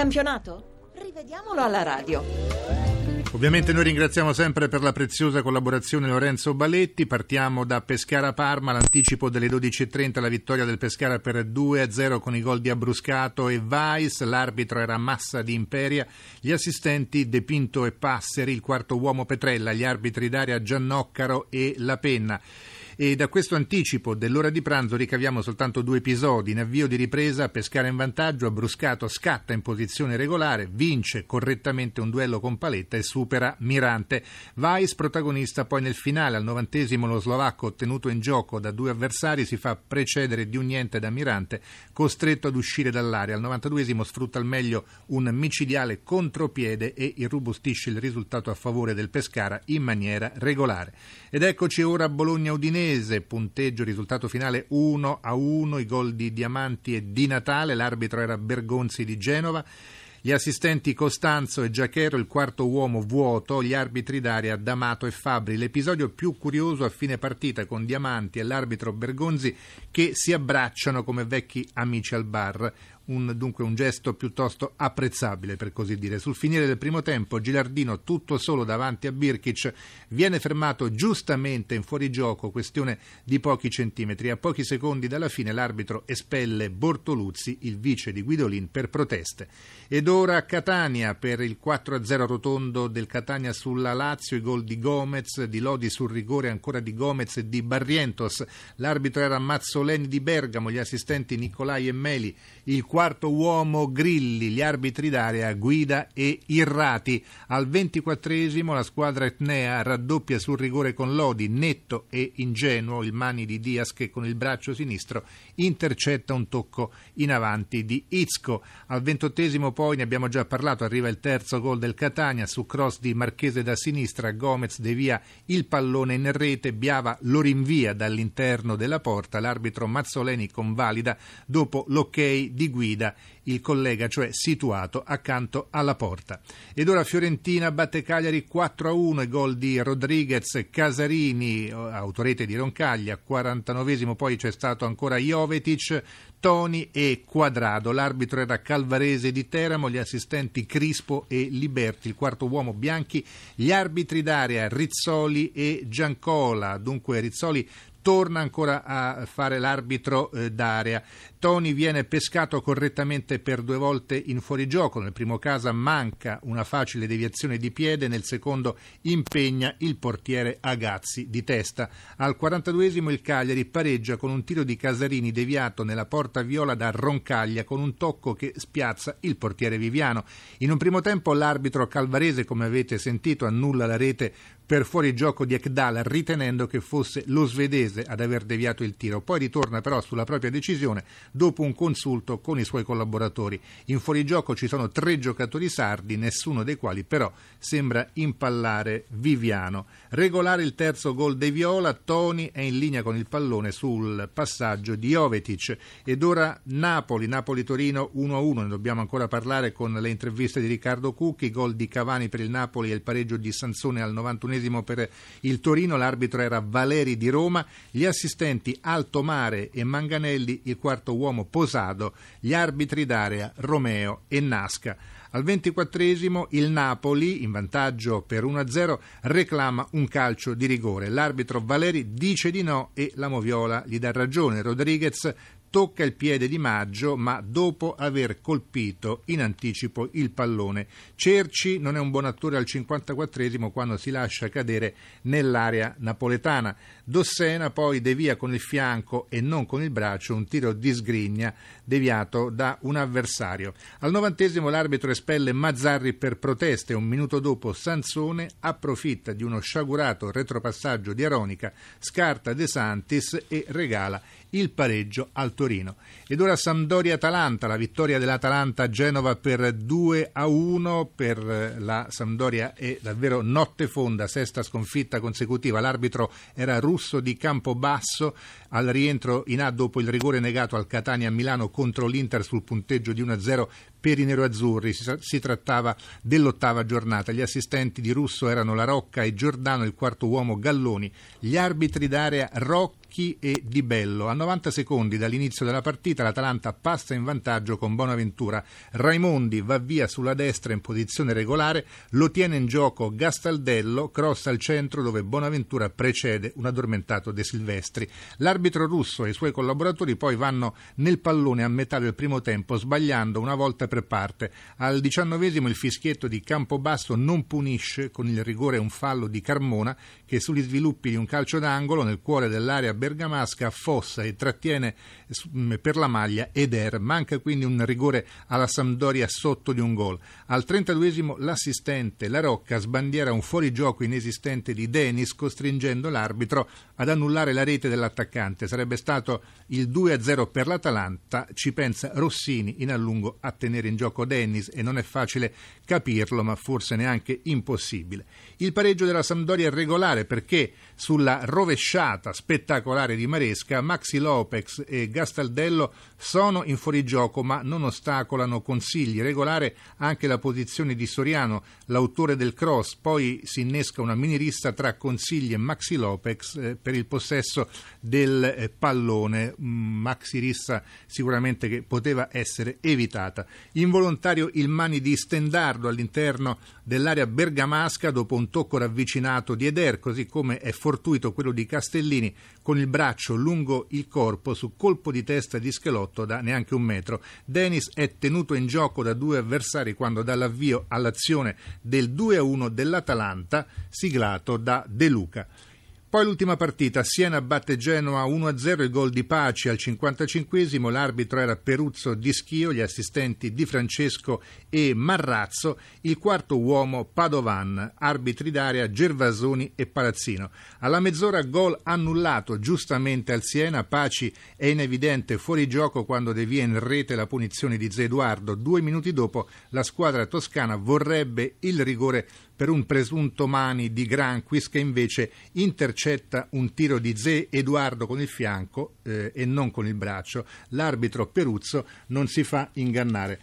campionato? Rivediamolo alla radio. Ovviamente noi ringraziamo sempre per la preziosa collaborazione Lorenzo Baletti, partiamo da Pescara-Parma, l'anticipo delle 12.30, la vittoria del Pescara per 2-0 con i gol di Abruscato e Weiss, l'arbitro era Massa di Imperia, gli assistenti De Pinto e Passeri, il quarto uomo Petrella, gli arbitri d'aria Giannoccaro e La Penna. E da questo anticipo dell'ora di pranzo ricaviamo soltanto due episodi. In avvio di ripresa, Pescara in vantaggio, Abruscato scatta in posizione regolare, vince correttamente un duello con Paletta e supera Mirante. Weiss, protagonista poi nel finale, al novantesimo lo slovacco ottenuto in gioco da due avversari si fa precedere di un niente da Mirante, costretto ad uscire dall'area. Al novantaduesimo sfrutta al meglio un micidiale contropiede e irrobustisce il risultato a favore del Pescara in maniera regolare. Ed eccoci ora a Bologna-Udinese Udinese, punteggio, risultato finale 1 a 1, i gol di Diamanti e Di Natale, l'arbitro era Bergonzi di Genova. Gli assistenti Costanzo e Giachero, il quarto uomo vuoto, gli arbitri d'aria D'Amato e Fabri. L'episodio più curioso a fine partita con Diamanti e l'arbitro Bergonzi che si abbracciano come vecchi amici al bar un, dunque un gesto piuttosto apprezzabile per così dire. Sul finire del primo tempo Gilardino tutto solo davanti a Birkic viene fermato giustamente in fuorigioco, questione di pochi centimetri. A pochi secondi dalla fine l'arbitro espelle Bortoluzzi, il vice di Guidolin, per proteste. Ed ora Catania per il 4-0 rotondo del Catania sulla Lazio, i gol di Gomez, di Lodi sul rigore ancora di Gomez e di Barrientos. L'arbitro era Mazzoleni di Bergamo, gli assistenti Nicolai e Meli, il quarto uomo Grilli, gli arbitri d'area Guida e Irrati. Al ventiquattresimo la squadra etnea raddoppia sul rigore con Lodi, netto e ingenuo il mani di Diaz che con il braccio sinistro intercetta un tocco in avanti di Izco. Al ventottesimo poi, ne abbiamo già parlato, arriva il terzo gol del Catania su cross di Marchese da sinistra, Gomez devia il pallone in rete, Biava lo rinvia dall'interno della porta, l'arbitro Mazzoleni convalida dopo l'ok di guida guida il collega, cioè situato accanto alla porta. Ed ora Fiorentina batte Cagliari 4-1, gol di Rodriguez, Casarini, autorete di Roncaglia, 49 poi c'è stato ancora Jovetic, Toni e Quadrado. L'arbitro era Calvarese di Teramo, gli assistenti Crispo e Liberti, il quarto uomo Bianchi, gli arbitri d'area Rizzoli e Giancola. Dunque Rizzoli torna ancora a fare l'arbitro eh, d'area. Toni viene pescato correttamente per due volte in fuorigioco. Nel primo caso manca una facile deviazione di piede, nel secondo impegna il portiere Agazzi di testa. Al 42esimo il Cagliari pareggia con un tiro di Casarini deviato nella porta viola da Roncaglia con un tocco che spiazza il portiere Viviano. In un primo tempo l'arbitro Calvarese, come avete sentito, annulla la rete per fuorigioco di Ekdal ritenendo che fosse lo svedese ad aver deviato il tiro. Poi ritorna però sulla propria decisione dopo un consulto con i suoi collaboratori. In fuorigioco ci sono tre giocatori sardi, nessuno dei quali però sembra impallare Viviano. Regolare il terzo gol dei Viola, Toni è in linea con il pallone sul passaggio di Jovetic ed ora Napoli, Napoli-Torino 1-1, ne dobbiamo ancora parlare con le interviste di Riccardo Cucchi, gol di Cavani per il Napoli e il pareggio di Sansone al 91 per il Torino, l'arbitro era Valeri di Roma, gli assistenti Alto Mare e Manganelli, il quarto uomo Posado, gli arbitri d'area Romeo e Nasca. Al ventiquattresimo il Napoli, in vantaggio per 1-0, reclama un calcio di rigore. L'arbitro Valeri dice di no e la Moviola gli dà ragione. Rodriguez tocca il piede di Maggio, ma dopo aver colpito in anticipo il pallone. Cerci non è un buon attore al 54 quando si lascia cadere nell'area napoletana. Dossena poi devia con il fianco e non con il braccio un tiro di sgrigna deviato da un avversario. Al novantesimo l'arbitro espelle Mazzarri per proteste. Un minuto dopo Sansone approfitta di uno sciagurato retropassaggio di Aronica, scarta De Santis e regala il pareggio al Torino. Ed ora Sampdoria-Atalanta, la vittoria dell'Atalanta a Genova per 2 a 1 per la Sampdoria è davvero notte fonda, sesta sconfitta consecutiva. L'arbitro era russo di Campobasso al rientro in A dopo il rigore negato al Catania a Milano contro l'Inter sul punteggio di 1 a 0 per i neroazzurri. Si trattava dell'ottava giornata. Gli assistenti di Russo erano La Rocca e Giordano, il quarto uomo Galloni. Gli arbitri d'area Rocca Rocchi e Di Bello. A 90 secondi dall'inizio della partita l'Atalanta passa in vantaggio con Bonaventura. Raimondi va via sulla destra in posizione regolare, lo tiene in gioco Gastaldello, cross al centro dove Bonaventura precede un addormentato De Silvestri. L'arbitro russo e i suoi collaboratori poi vanno nel pallone a metà del primo tempo sbagliando una volta per parte. Al diciannovesimo il fischietto di Campobasso non punisce con il rigore un fallo di Carmona che sugli sviluppi di un calcio d'angolo nel cuore dell'area bergamasca affossa e trattiene mm, per la maglia Eder. Manca quindi un rigore alla Sampdoria sotto di un gol. Al 32esimo l'assistente La Rocca sbandiera un fuorigioco inesistente di Denis costringendo l'arbitro ad annullare la rete dell'attaccante. Sarebbe stato il 2-0 per l'Atalanta. Ci pensa Rossini in a lungo a tenere in gioco Dennis e non è facile capirlo, ma forse neanche impossibile. Il pareggio della Sampdoria è regolare perché sulla rovesciata spettacolare spettacolare di Maresca, Maxi Lopez e Gastaldello sono in fuorigioco ma non ostacolano consigli. Regolare anche la posizione di Soriano, l'autore del cross. Poi si innesca una mini rissa tra Consigli e Maxi Lopez eh, per il possesso del eh, pallone. Mm, Maxi rissa sicuramente che poteva essere evitata. Involontario il mani di Stendardo all'interno dell'area bergamasca dopo un tocco ravvicinato di Eder, così come è fortuito quello di Castellini con il braccio lungo il corpo su colpo di testa di Schelotto da neanche un metro. Denis è tenuto in gioco da due avversari quando dà l'avvio all'azione del 2-1 dell'Atalanta, siglato da De Luca. Poi l'ultima partita, Siena batte Genoa 1-0, il gol di Paci al 55 l'arbitro era Peruzzo Di Schio, gli assistenti Di Francesco e Marrazzo, il quarto uomo Padovan, arbitri d'area Gervasoni e Palazzino. Alla mezz'ora gol annullato giustamente al Siena, Paci è in evidente fuorigioco quando devia in rete la punizione di Zé Eduardo. Due minuti dopo la squadra toscana vorrebbe il rigore per un presunto mani di Granquis che invece intercetta un tiro di Zé Edoardo con il fianco eh, e non con il braccio. L'arbitro Peruzzo non si fa ingannare.